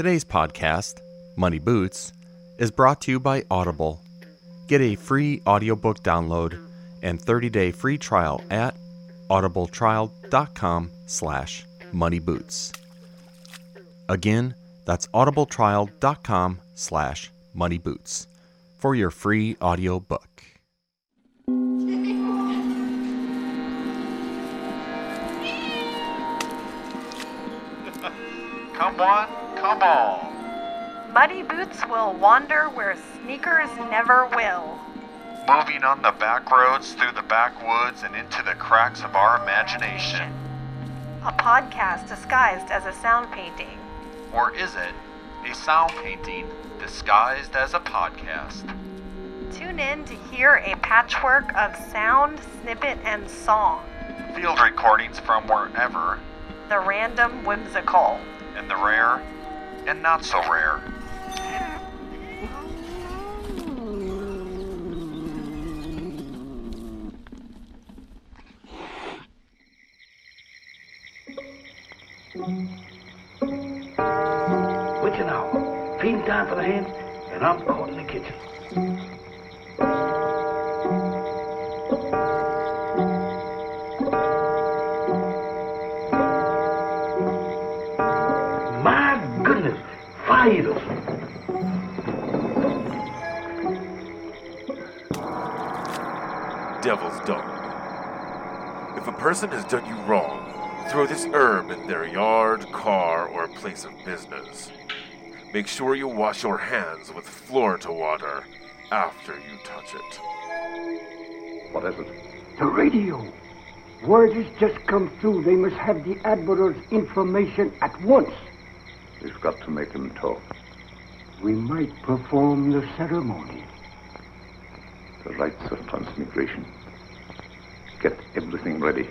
Today's podcast, Muddy Boots, is brought to you by Audible. Get a free audiobook download and 30-day free trial at audibletrial.com slash muddyboots. Again, that's audibletrial.com slash muddyboots for your free audiobook. Come on, on. Muddy boots will wander where sneakers never will. Moving on the back roads, through the backwoods, and into the cracks of our imagination. A podcast disguised as a sound painting. Or is it a sound painting disguised as a podcast? Tune in to hear a patchwork of sound, snippet, and song. Field recordings from wherever, The random whimsical. and the rare and not so rare. Which an hour? Feeding time for the hens, and I'm caught in the kitchen. Devil's dog. If a person has done you wrong, throw this herb in their yard, car, or place of business. Make sure you wash your hands with Florida water after you touch it. What is it? The radio. Word has just come through. They must have the Admiral's information at once. We've got to make him talk. We might perform the ceremony. The rites of transmigration. Get everything ready.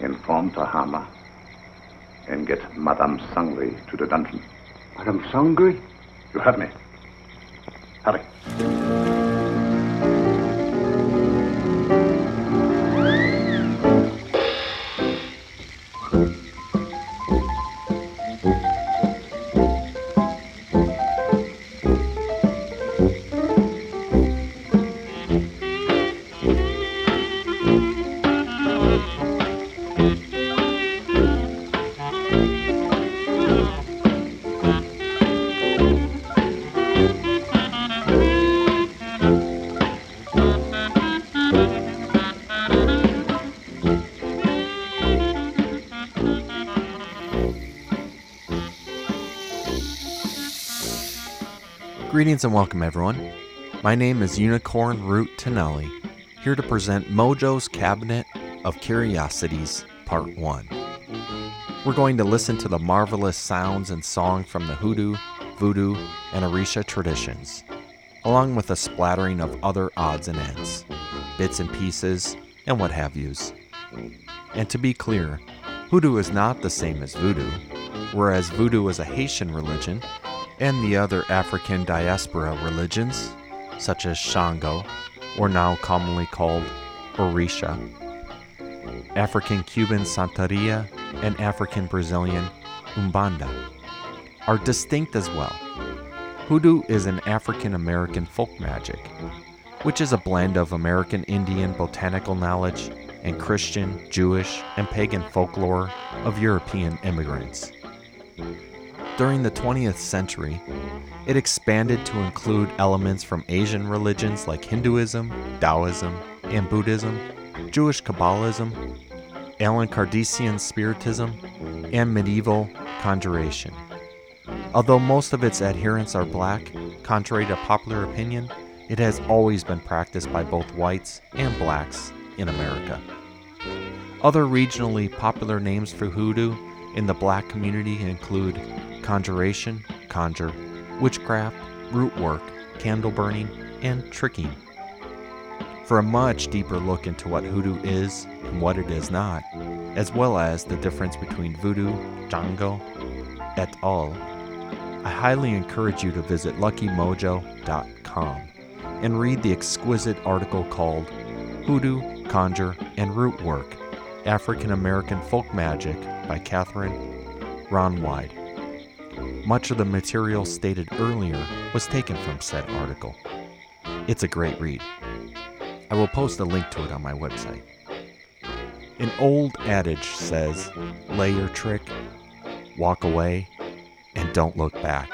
Inform Tahama. And get Madame Sangre to the dungeon. Madame Sangre? You heard me. Hurry. Greetings and welcome, everyone. My name is Unicorn Root Tonelli, here to present Mojo's Cabinet of Curiosities, Part 1. We're going to listen to the marvelous sounds and song from the hoodoo, voodoo, and Orisha traditions, along with a splattering of other odds and ends, bits and pieces, and what have yous. And to be clear, hoodoo is not the same as voodoo, whereas voodoo is a Haitian religion and the other African diaspora religions, such as Shango, or now commonly called Orisha, African Cuban Santeria, and African Brazilian Umbanda, are distinct as well. Hoodoo is an African American folk magic, which is a blend of American Indian botanical knowledge and Christian, Jewish, and pagan folklore of European immigrants. During the 20th century, it expanded to include elements from Asian religions like Hinduism, Taoism, and Buddhism, Jewish Kabbalism, Allan Kardecian Spiritism, and medieval conjuration. Although most of its adherents are black, contrary to popular opinion, it has always been practiced by both whites and blacks in America. Other regionally popular names for hoodoo in the black community include conjuration, conjure, witchcraft, root work, candle burning, and tricking. For a much deeper look into what hoodoo is and what it is not, as well as the difference between voodoo, Shango, et al., I highly encourage you to visit luckymojo.com and read the exquisite article called Hoodoo, Conjure, and Root Work African American Folk Magic by Catherine Yronwode. Much of the material stated earlier was taken from said article. It's a great read. I will post a link to it on my website. An old adage says lay your trick, walk away, and don't look back.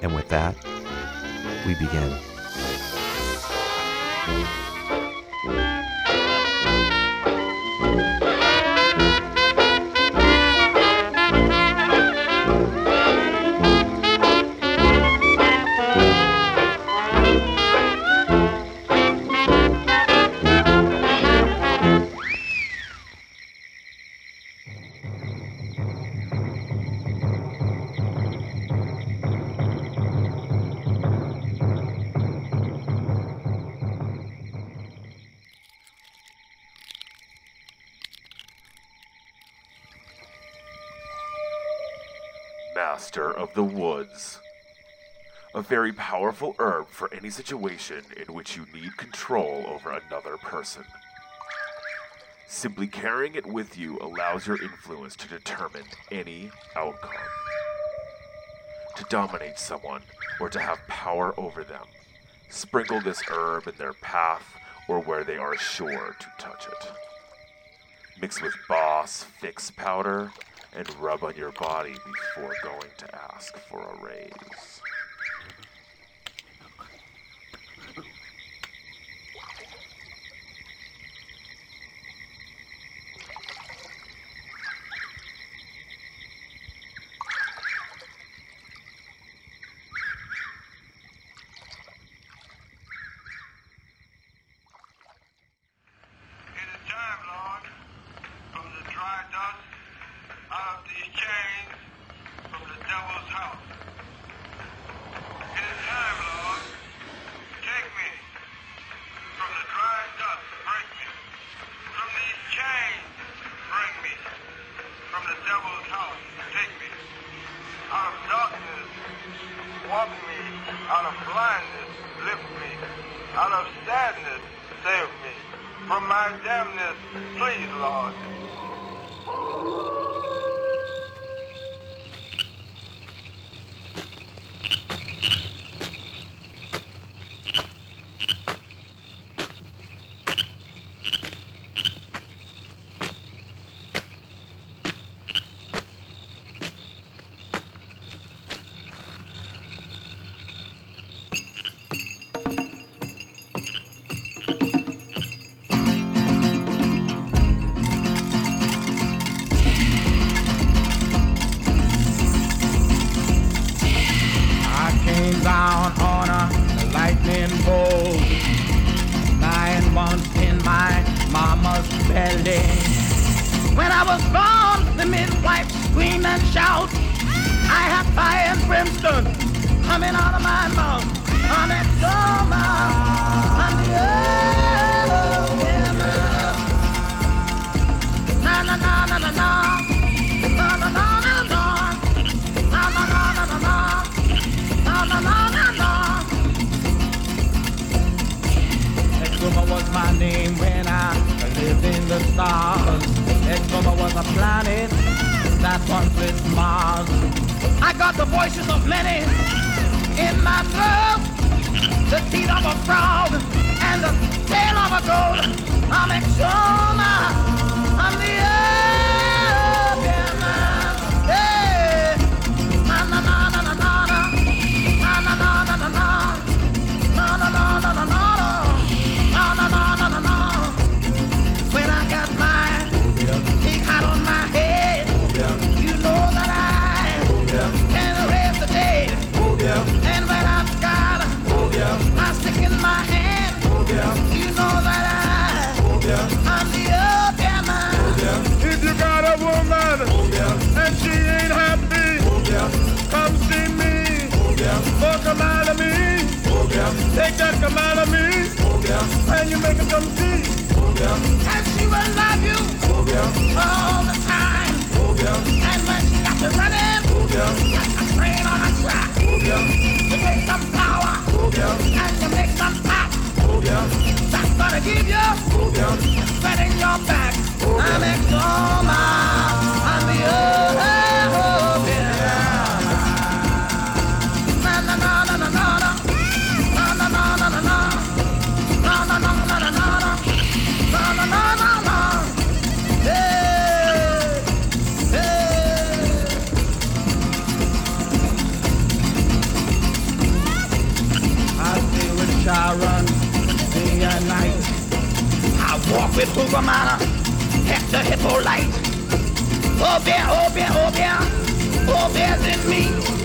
And with that, we begin. Very powerful herb for any situation in which you need control over another person. Simply carrying it with you allows your influence to determine any outcome. To dominate someone or to have power over them, sprinkle this herb in their path or where they are sure to touch it. Mix with Boss Fix powder and rub on your body before going to ask for a raise. Mars. I got the voices of many in my throat, the teeth of a frog and the tail of a goat. I'm Exuma. Take that command of me. And you make her come see. And she will love you all the time. And when she got you running, like a train on a track, you take some power and you make some pop. That's gonna give you spread in your back. I'm Exuma. I'm the open. Walk with Hoovermana, Hector Hyppolite. Oh, bear, oh, bear, oh, bear, oh, bear's in me.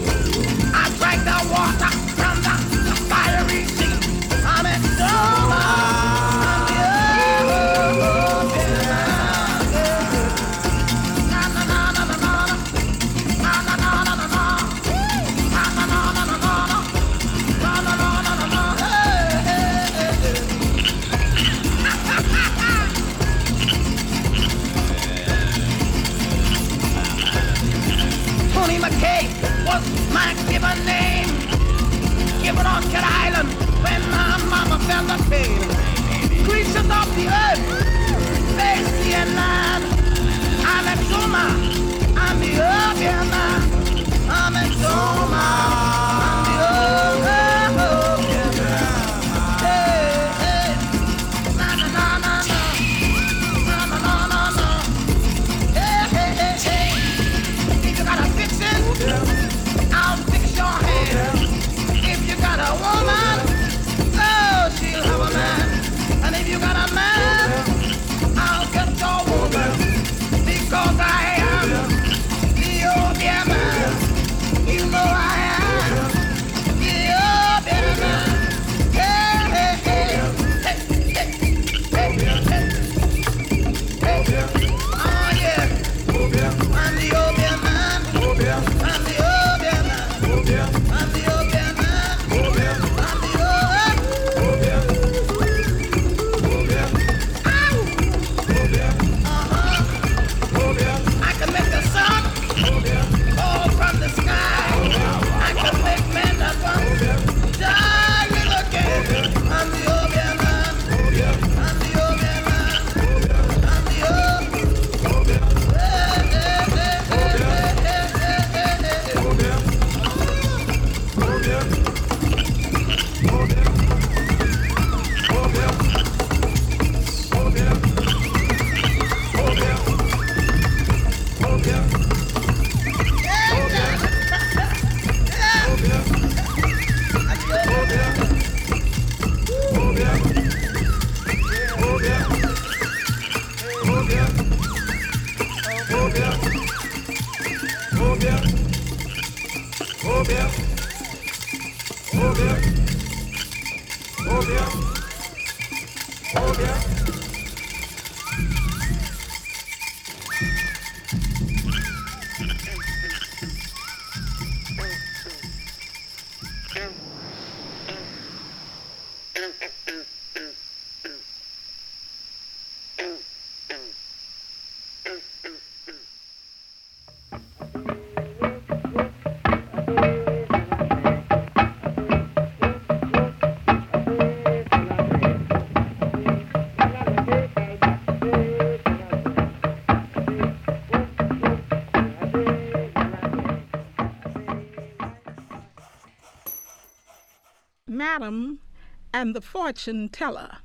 And the fortune teller.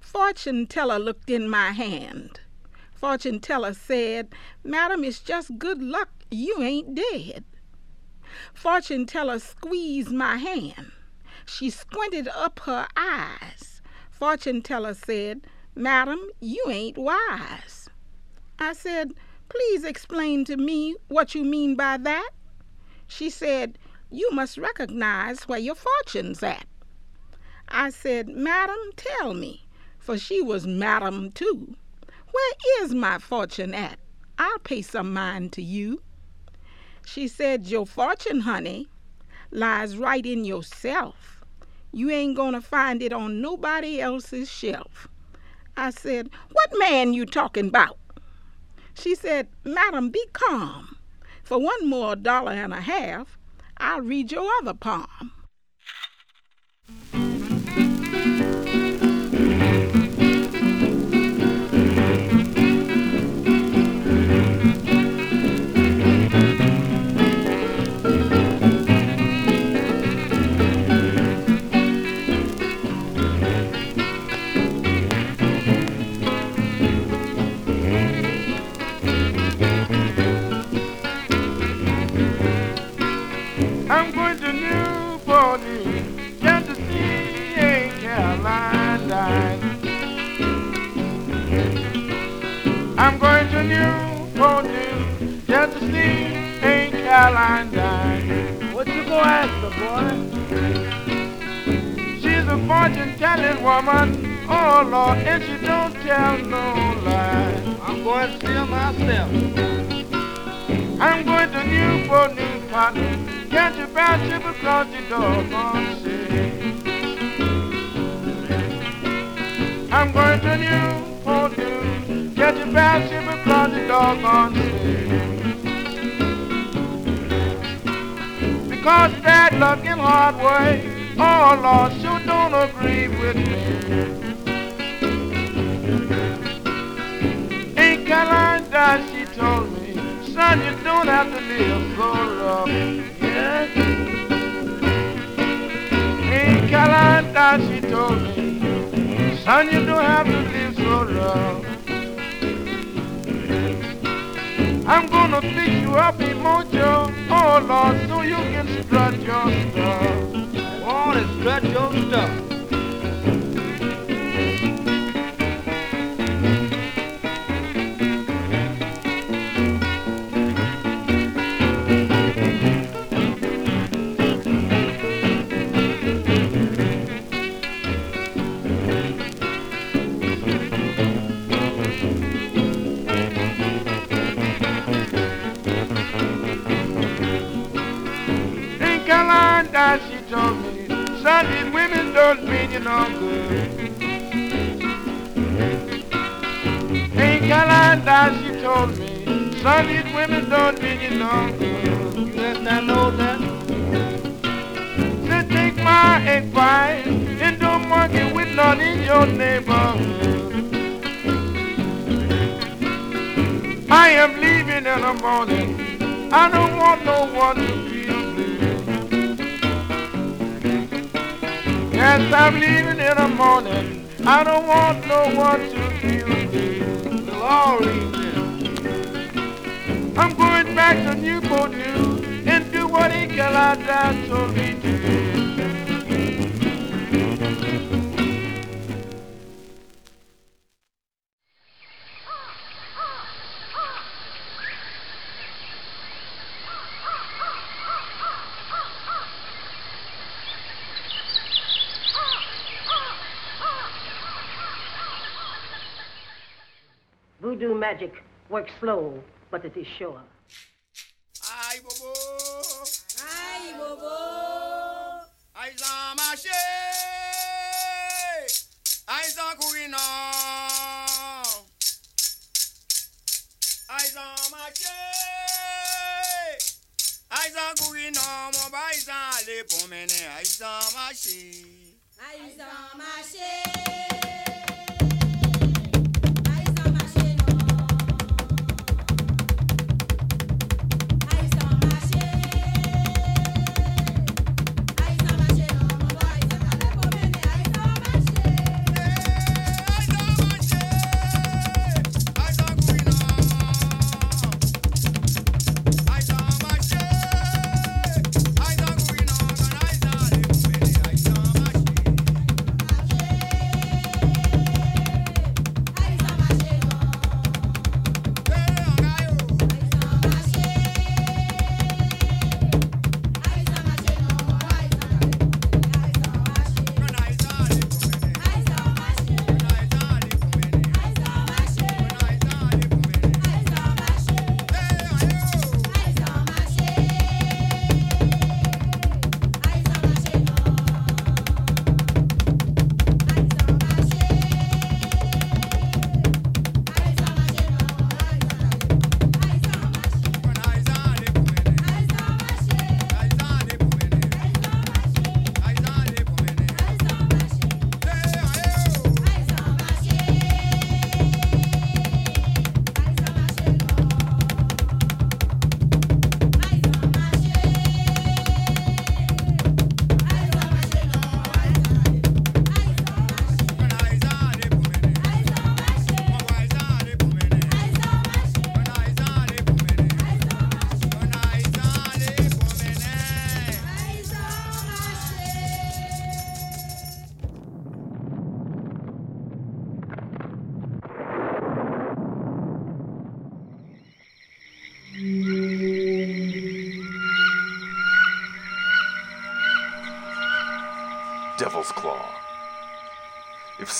Fortune teller looked in my hand. Fortune teller said, Madam, it's just good luck you ain't dead. Fortune teller squeezed my hand. She squinted up her eyes. Fortune teller said, Madam, you ain't wise. I said, Please explain to me what you mean by that. She said, You must recognize where your fortune's at. I said, Madam, tell me, for she was madam too. Where is my fortune at? I'll pay some mind to you. She said, Your fortune, honey, lies right in yourself. You ain't gonna find it on nobody else's shelf. I said, What man you talking about? She said, Madam, be calm. For one more dollar and a half, I'll read your other palm. News just to see Aunt Caroline Dye. What you gonna ask her, boy? She's a fortune telling woman. Oh Lord, and she don't tell no lie. I'm going to see her myself. I'm going to Newport News, partner. Can't you bounce it because you doggone sick? I'm going to Newport News. Can't you bounce it because you doggone sick? Because bad luck and hard work, oh Lord, sure don't agree with me. Aunt Caroline Dye, she told me, son, you don't have to live so rough. Yes. Aunt Caroline Dye, she told me, son, you don't have to live so rough. I'm gonna fix you up in mojo, oh Lord, so you can strut your stuff. Want to strut your stuff. You no good. Aunt Caroline Dye, she told me, son, these women don't mean you no good. You let know that? Say, take my advice and don't monkey with none in your neighborhood. I am leaving in the morning. I don't want no one Yes, I'm leaving in the morning. I don't want no one to feel blue. We'll all leave. I'm going back to Newport News and do what Ekalada told me to do. Magic works slow, but it is sure. Aïe bobo, Aïe bobo, aïe sans marché, aïe sans courir non, aïe sans marché, aïe sans courir non, mon bail sans aller pour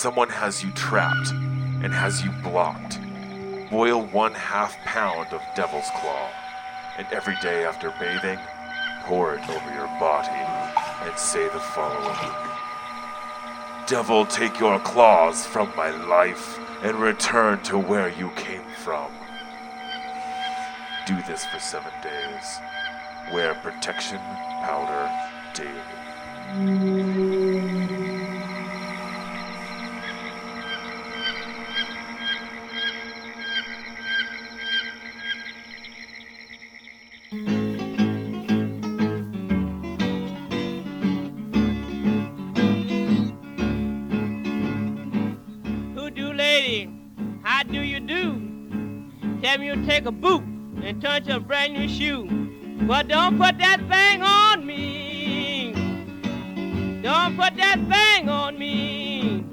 someone has you trapped and has you blocked, boil one half pound of Devil's Claw, and every day after bathing, pour it over your body and say the following Devil, take your claws from my life and return to where you came from. Do this for seven days. Wear protection powder daily. You take a boot and turn to a brand new shoe. But don't put that thing on me. Don't put that thing on me.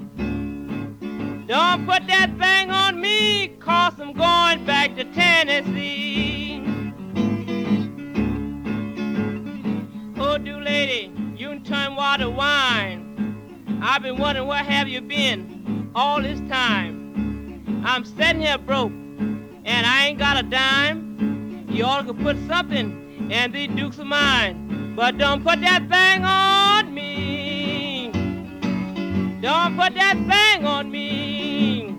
Don't put that thing on me, cause I'm going back to Tennessee. Oh, Hoodoo lady, you can turn water wine. I've been wondering where have you been all this time. I'm sitting here broke, and I ain't got a dime. You all could put something in these dukes of mine, but don't put that thing on me. Don't put that thing on me.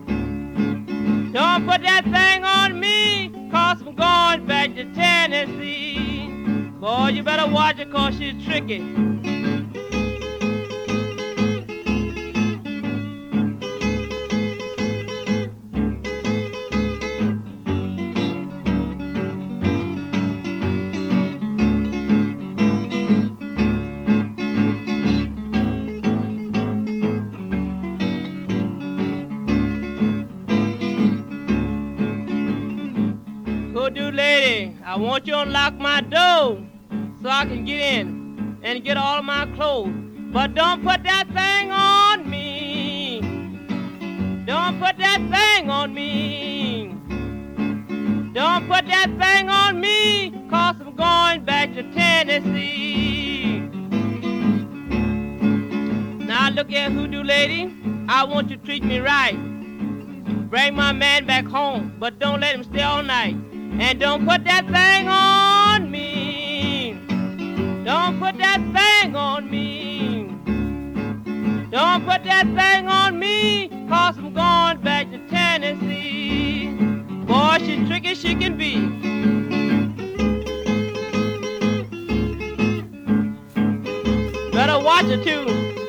Don't put that thing on me, cause I'm going back to Tennessee. Boy, you better watch her, cause she's tricky. I want you to unlock my door so I can get in and get all my clothes. But don't put that thing on me. Don't put that thing on me. Don't put that thing on me, cause I'm going back to Tennessee. Now look here, hoodoo lady, I want you to treat me right. Bring my man back home, but don't let him stay all night. And don't put that thing on me. Don't put that thing on me. Don't put that thing on me, cause I'm going back to Tennessee. Boy, she tricky she can be. Better watch her too.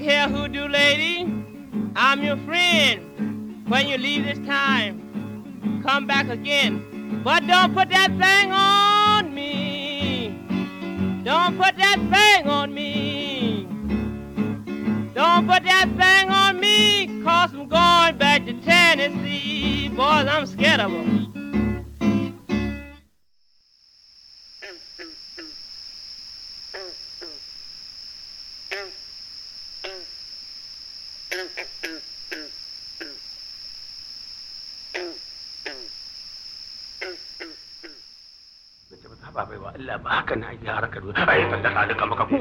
Look here, hoodoo lady. I'm your friend. When you leave this time, come back again. But don't put that thing on me. Don't put that thing on me. Don't put that thing on me, cause I'm going back to Tennessee. Boys, I'm scared of 'em. Haba bai wa Allah ba haka na yi ai da duka maka ko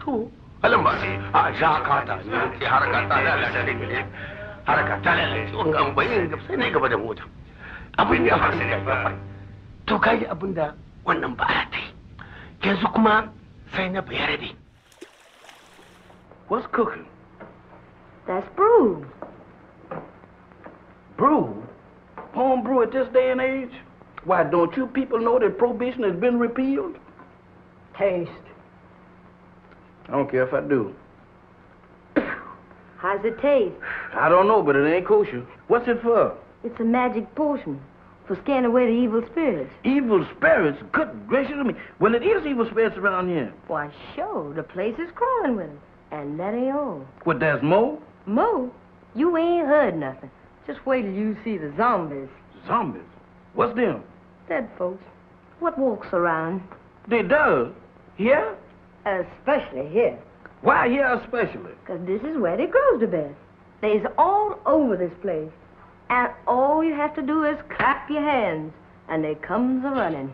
to alam ba sai a sha kata ne sai harka ta da gele harka ta an bayin ga sai ne gaba da mota abin ya faru sai ya to kai abin da wannan ba ya tai yanzu kuma sai na bayar da What's cooking? That's brew. Brew? Home brew at this day and age? Why, don't you people know that prohibition has been repealed? Taste. I don't care if I do. How's it taste? I don't know, but it ain't kosher. What's it for? It's a magic potion for scaring away the evil spirits. Evil spirits? Good gracious me. Well, it is evil spirits around here. Why, sure, the place is crawling with them. And that ain't all. What, there's more? Mo, you ain't heard nothing. Just wait till you see the zombies. Zombies? What's them? Dead folks. What walks around? They does? Here? Especially here. Why here especially? Because this is where they grows the best. They's all over this place. And all you have to do is clap your hands, and they comes a running.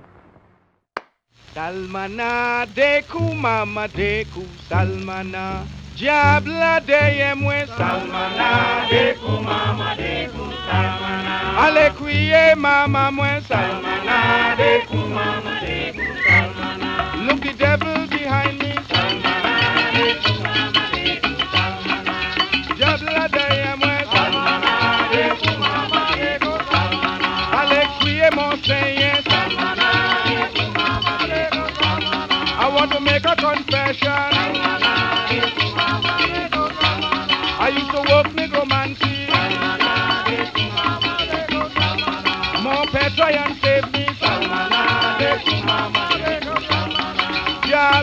Salmana deku mama deku salmana Diabla de mwen salmana deku mama deku salmana Ale kriye mama mwen salmana deku mama deku salmana Look the devil behind me salmana deku mama deku salmana Diabla de mwen salmana deku mama deku salmana Ale kriye mon seigneur salmana deku mama deku salmana I want to make a confession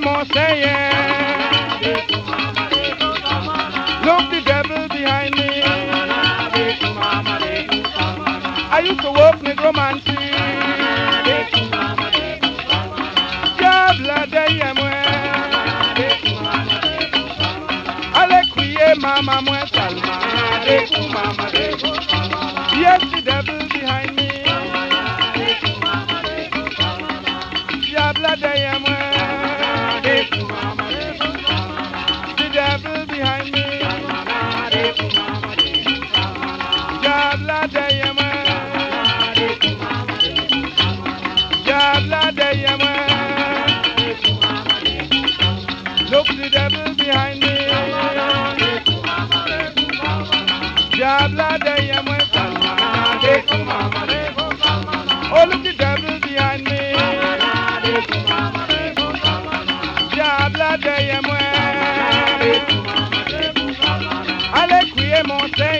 mon seigneur. Look the devil behind me. I used to work necromancy. Diabla de yamwe. Ale kriye mama mwen salma. Ale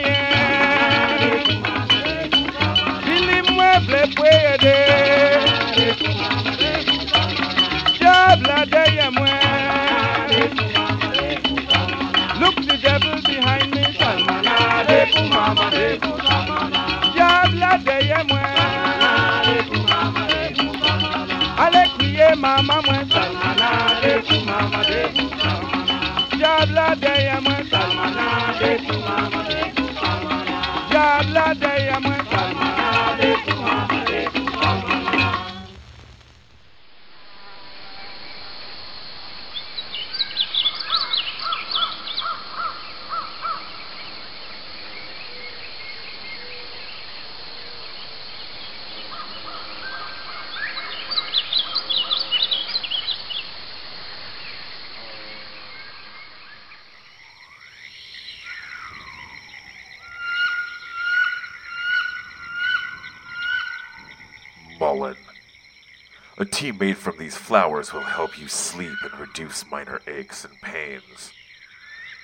tea made from these flowers will help you sleep and reduce minor aches and pains.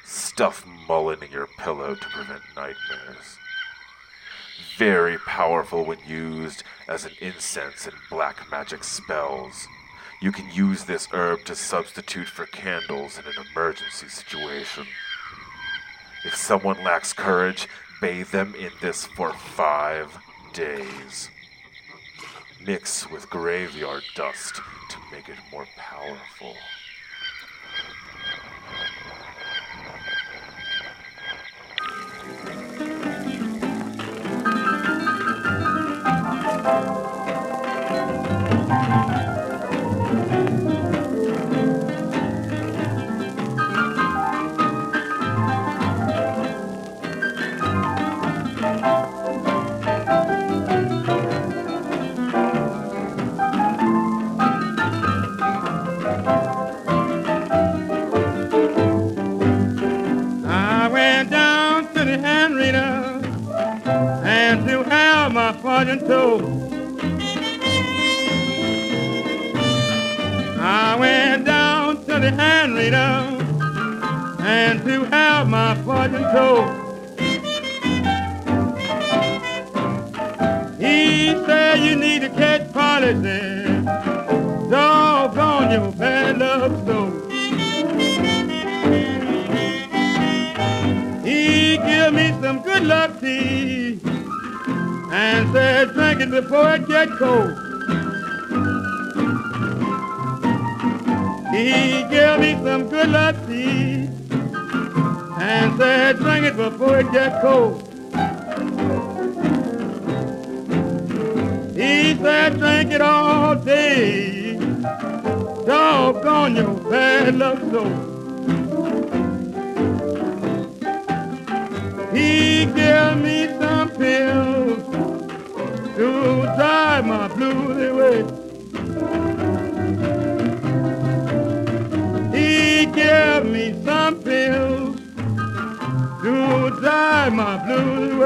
Stuff mullein in your pillow to prevent nightmares. Very powerful when used as an incense in black magic spells. You can use this herb to substitute for candles in an emergency situation. If someone lacks courage, bathe them in this for five days. Mix with graveyard dust to make it more powerful.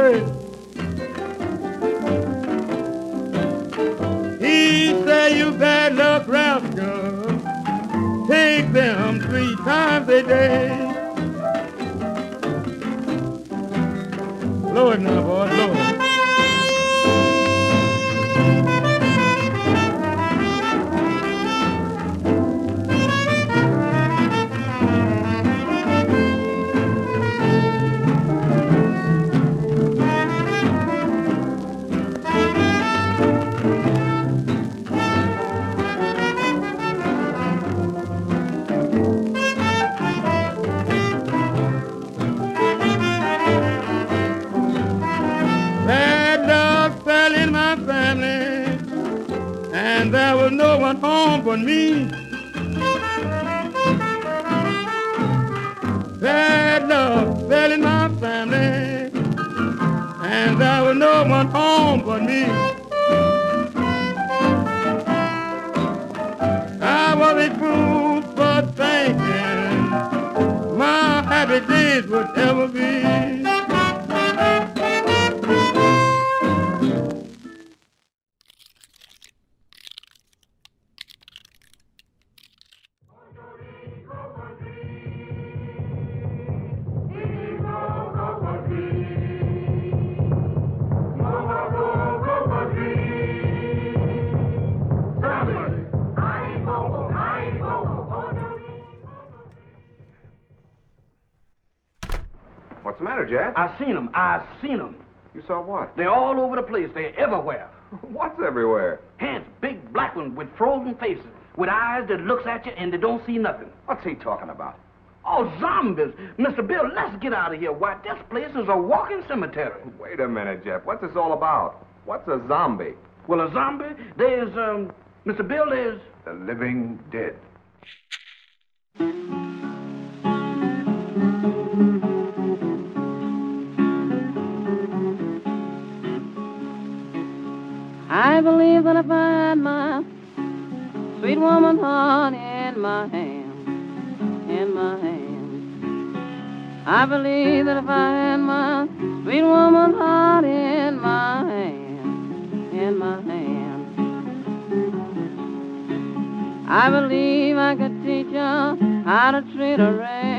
Blues. He said, you bad luck rascal, take them three times a day. Lord, now, boy, Lord. But me. Bad luck fell in my family, and there was no one home but me. I seen them. I seen them. You saw what? They're all over the place. They're everywhere. What's everywhere? Hands, big black ones with frozen faces, with eyes that looks at you and they don't see nothing. What's he talking about? Oh, zombies. Mr. Bill, let's get out of here. Why, this place is a walking cemetery. Wait a minute, Jeff. What's this all about? What's a zombie? Well, a zombie, there's, um, Mr. Bill, there's... The living dead. I believe that if I had my sweet woman's heart in my hand, in my hand, I believe that if I had my sweet woman's heart in my hand, in my hand, I believe I could teach her how to treat a real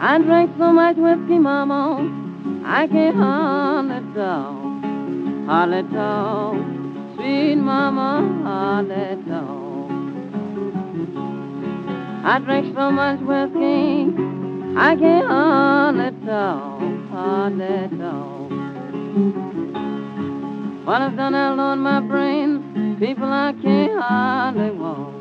I drank so much whiskey, Mama, I can't hardly talk, hardly talk. Sweet Mama, hardly talk. I drank so much whiskey, I can't hardly talk, hardly talk. What I've done out on my brain, people I can't hardly walk.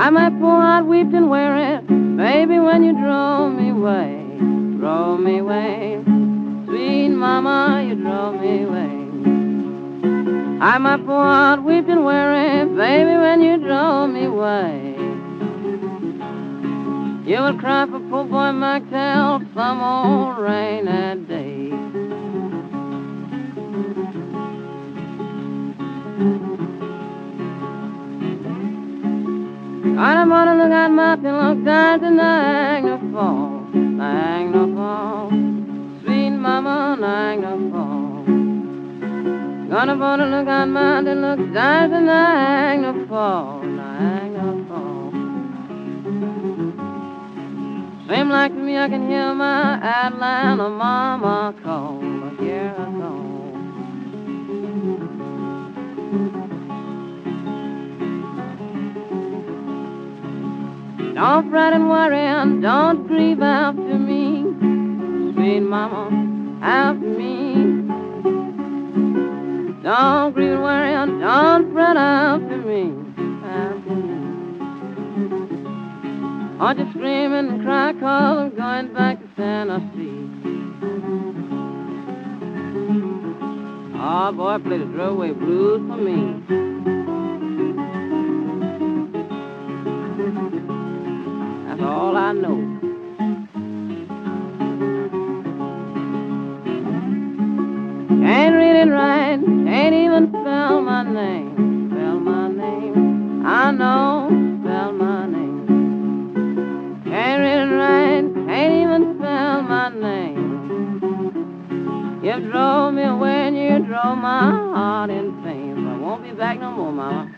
I might pour out weeped and wear it, baby, when you drove me away, drove me away. Sweet mama, you drove me away. I might pour out weeped and wear it, baby, when you drove me away. You would cry for poor boy McTell some old rainy day. But I'm gonna look at my pillow tied to Niagara Niagara Falls, sweet mama, Niagara Falls. Gonna wanna look at my to look down to Niagara Falls, Niagara Falls. Seem like to me I can hear my Atlanta mama call, but here I go. Don't fret and worry and don't grieve after me, sweet mama, after me. Don't grieve and worry and don't fret after me, after me. Aren't you screaming and cry cause I'm going back to Tennessee? Oh boy, play the throwaway blues for me. That's all I know. Can't read and right, can't even spell my name. Spell my name, I know, spell my name. Can't read it right, can't even spell my name. You drove me and you drove my heart in pain. I won't be back no more, Mama.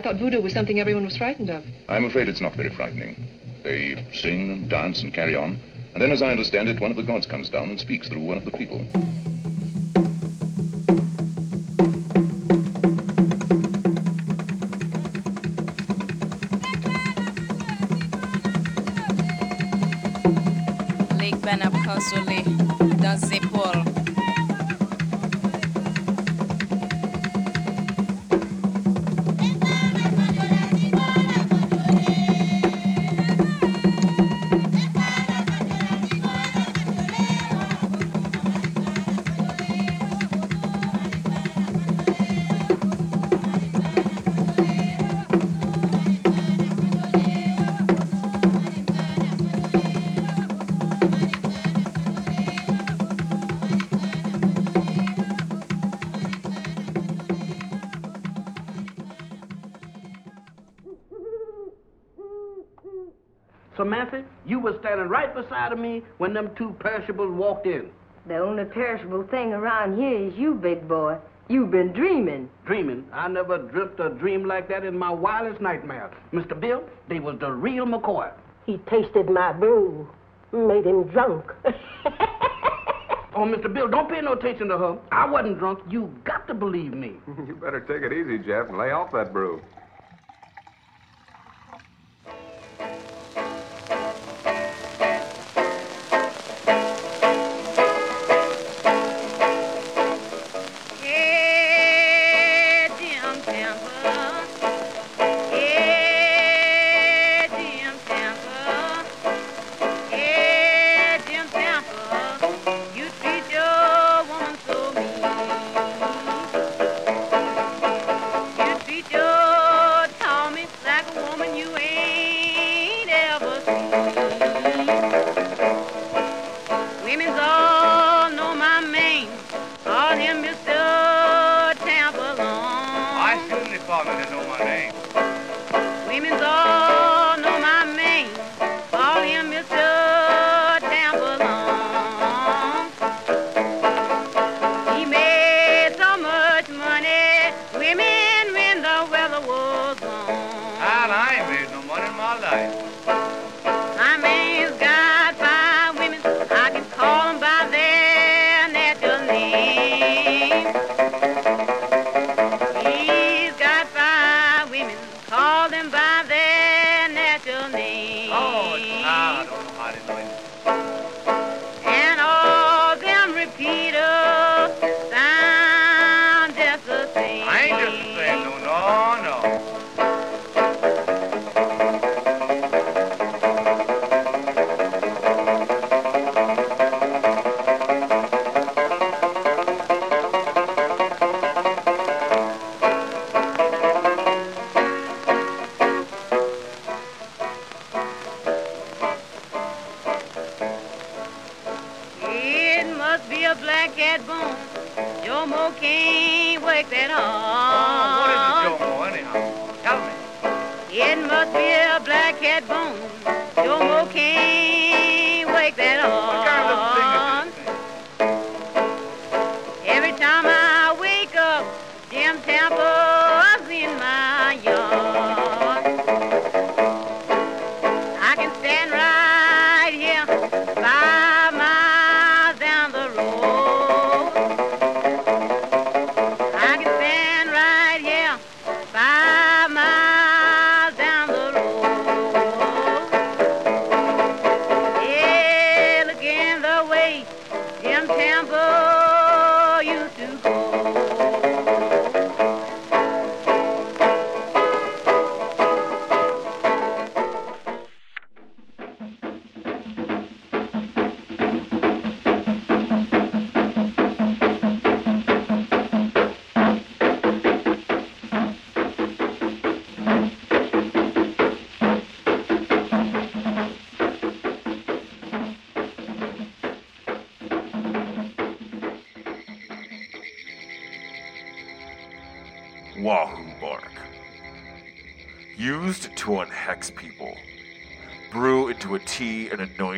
I thought voodoo was something everyone was frightened of. I'm afraid it's not very frightening. They sing and dance and carry on, and then, as I understand it, one of the gods comes down and speaks through one of the people. Them two perishables walked in. The only perishable thing around here is you, big boy. You've been dreaming. Dreaming? I never dreamt a dream like that in my wildest nightmares. Mr. Bill, they was the real McCoy. He tasted my brew, made him drunk. Oh, Mr. Bill, don't pay no attention to her. I wasn't drunk. You got to believe me. you better take it easy, Jeff, and lay off that brew.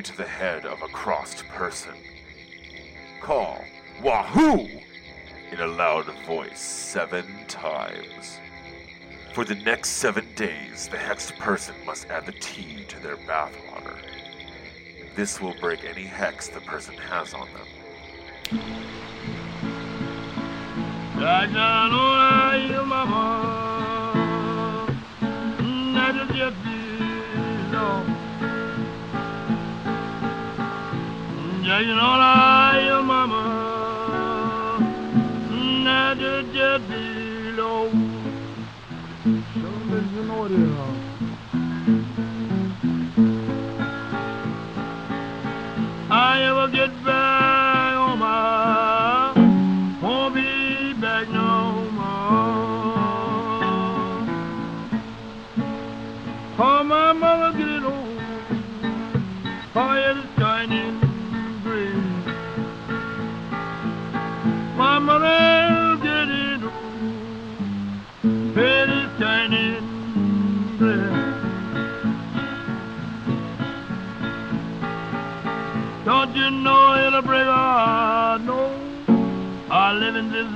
to the head of a crossed person. Call Wahoo! in a loud voice seven times. For the next seven days, the hexed person must add the tea to their bathwater. This will break any hex the person has on them. Does you know lie, your mama? Now did just be low? Show me the order. little brother, no, I live in this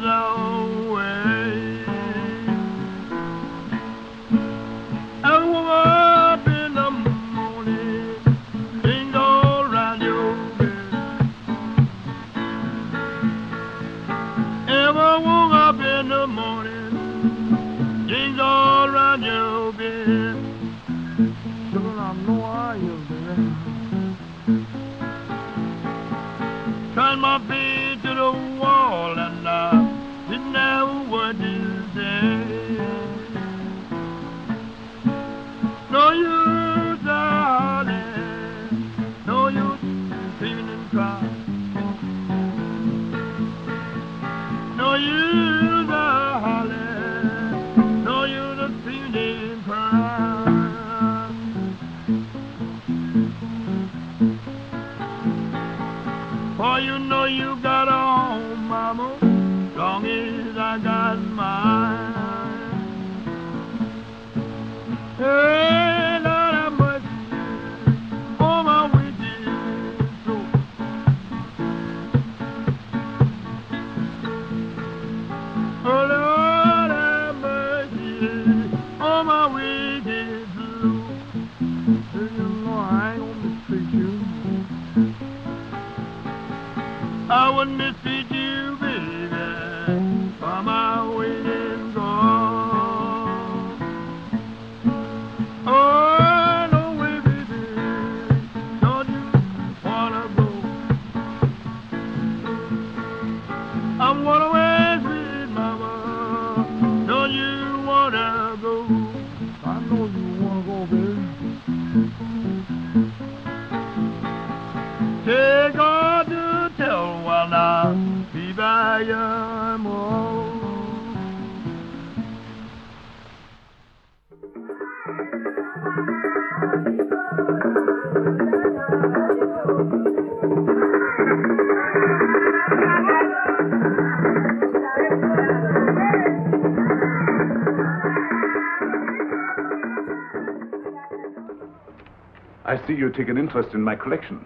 see you take an interest in my collection.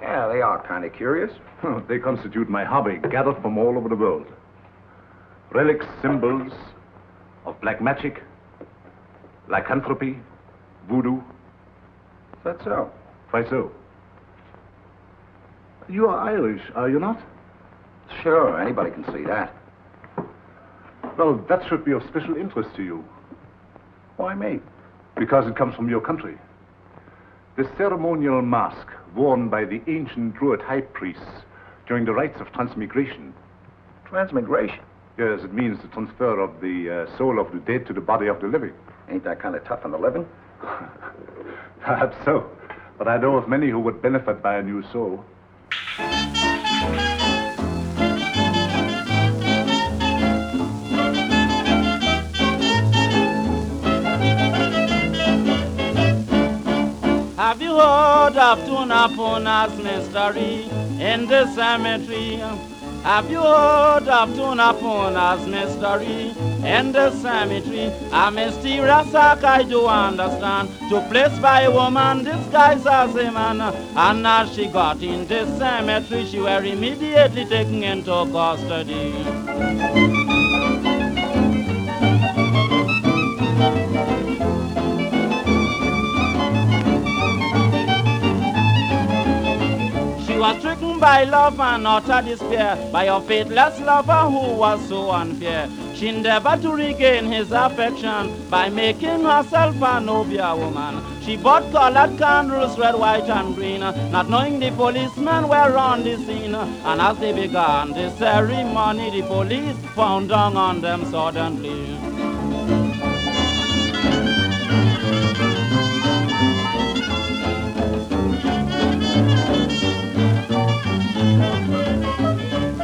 Yeah, they are kind of curious. they constitute my hobby, gathered from all over the world. Relics, symbols of black magic, lycanthropy, voodoo. Is that so? Why so? You are Irish, are you not? Sure, anybody can see that. Well, that should be of special interest to you. Why me? Because it comes from your country. The ceremonial mask worn by the ancient Druid high priests during the rites of transmigration. Transmigration? Yes, it means the transfer of the uh, soul of the dead to the body of the living. Ain't that kind of tough on the living? Perhaps so. But I know of many who would benefit by a new soul. Have you heard of Tunapuna's mystery in the cemetery? Have you heard of Tunapuna's mystery in the cemetery? A mysterious act I do understand. Took place by a woman disguised as a man. And as she got in the cemetery, she were immediately taken into custody. Was stricken by love and utter despair by a faithless lover who was so unfair. She endeavored to regain his affection by making herself a nobler woman. She bought colored candles, red, white, and green, not knowing the policemen were on the scene. And as they began the ceremony, the police found down on them suddenly.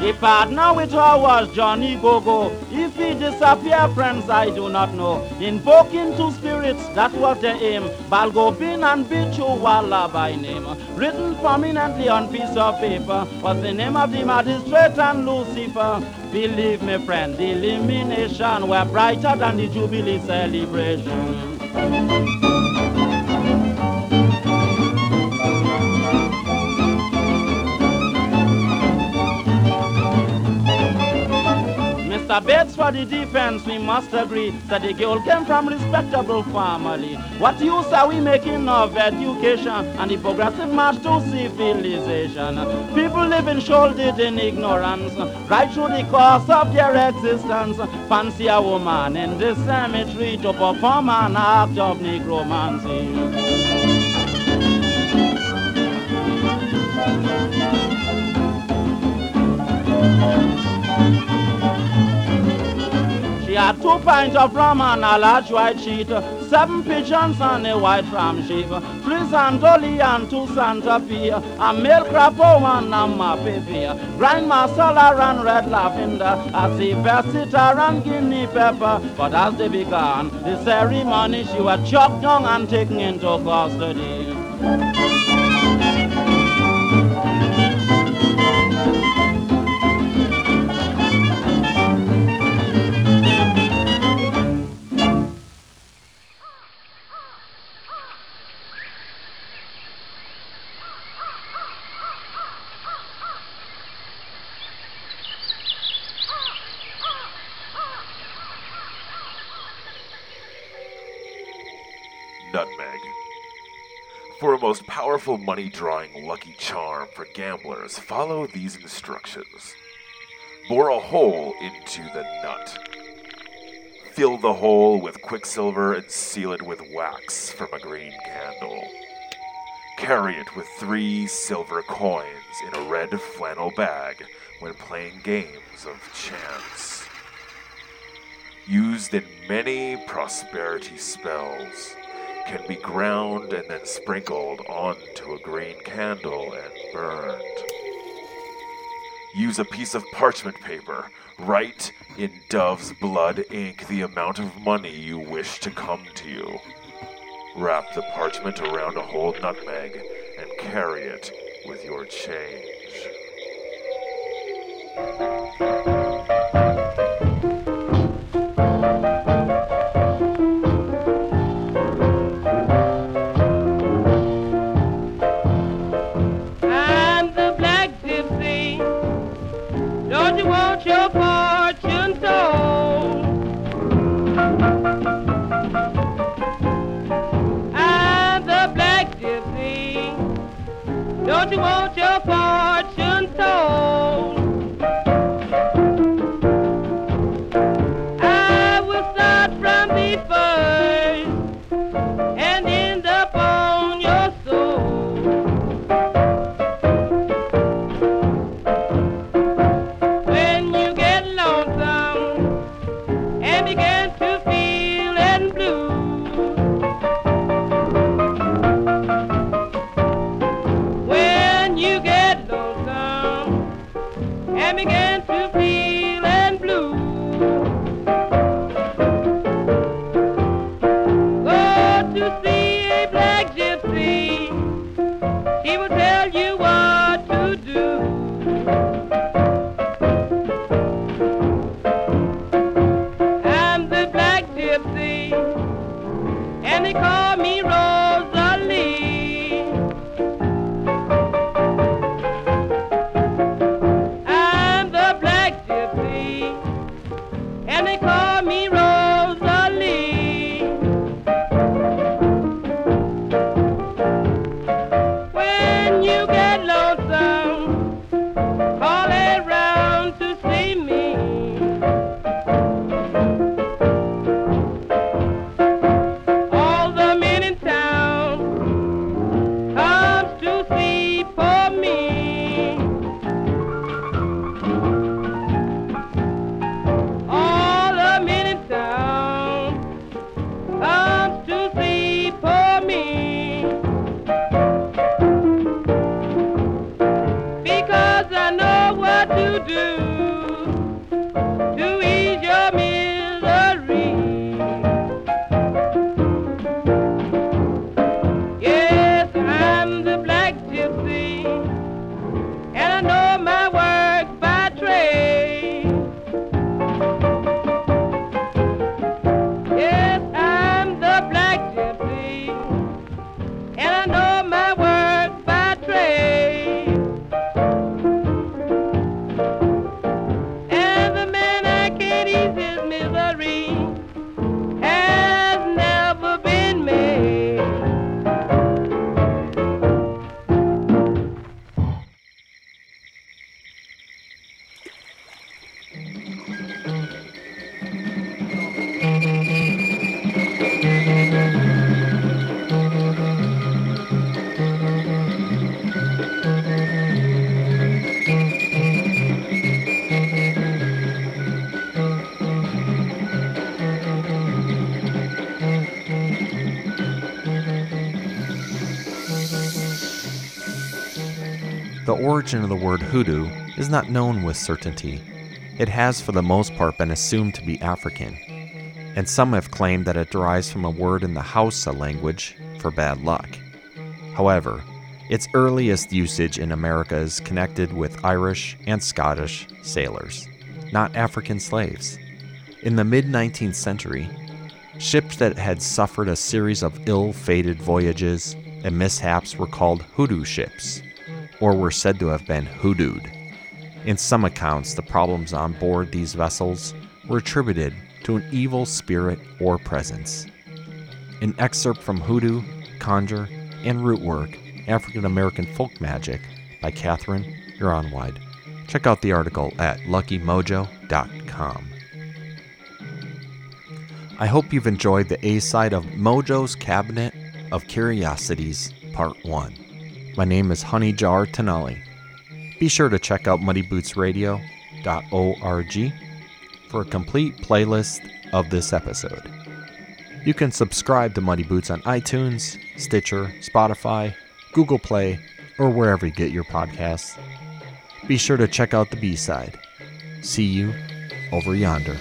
The partner with her was Johnny Gogo. If he disappear, friends, I do not know. Invoking two spirits, that was the aim. Balgobin and Bichu Walla by name. Written prominently on piece of paper was the name of the magistrate and Lucifer. Believe me, friend, the illumination were brighter than the Jubilee celebration. Mr. Bates for the defense, we must agree that the girl came from respectable family. What use are we making of education and the progressive march to civilization? People living shouldered in ignorance, right through the course of their existence. Fancy a woman in the cemetery to perform an act of necromancy. She had two pints of rum and a large white sheet, seven pigeons and a white ram sheep, three Santoli and two Santa Fe, a male crapo and a mapepe, grind masala and red lavender, a silversitar and guinea pepper. But as they began the ceremony, she was chopped down and taken into custody. Most powerful money drawing lucky charm for gamblers, follow these instructions. Bore a hole into the nut. Fill the hole with quicksilver and seal it with wax from a green candle. Carry it with three silver coins in a red flannel bag when playing games of chance. Used in many prosperity spells, can be ground and then sprinkled onto a green candle and burned. Use a piece of parchment paper. Write in dove's blood ink the amount of money you wish to come to you. Wrap the parchment around a whole nutmeg and carry it with your change. Don't you want origin of the word hoodoo is not known with certainty. It has, for the most part, been assumed to be African, and some have claimed that it derives from a word in the Hausa language for bad luck. However, its earliest usage in America is connected with Irish and Scottish sailors, not African slaves. In the mid 19th century, ships that had suffered a series of ill fated voyages and mishaps were called hoodoo ships, or were said to have been hoodooed. In some accounts, the problems on board these vessels were attributed to an evil spirit or presence. An excerpt from Hoodoo, Conjure, and Rootwork African American Folk Magic by Catherine Yronwode. Check out the article at luckymojo.com. I hope you've enjoyed the A side of Mojo's Cabinet of Curiosities, Part 1. My name is Honey Jar Tenali. Be sure to check out muddybootsradio.org for a complete playlist of this episode. You can subscribe to Muddy Boots on iTunes, Stitcher, Spotify, Google Play, or wherever you get your podcasts. Be sure to check out the B side. See you over yonder.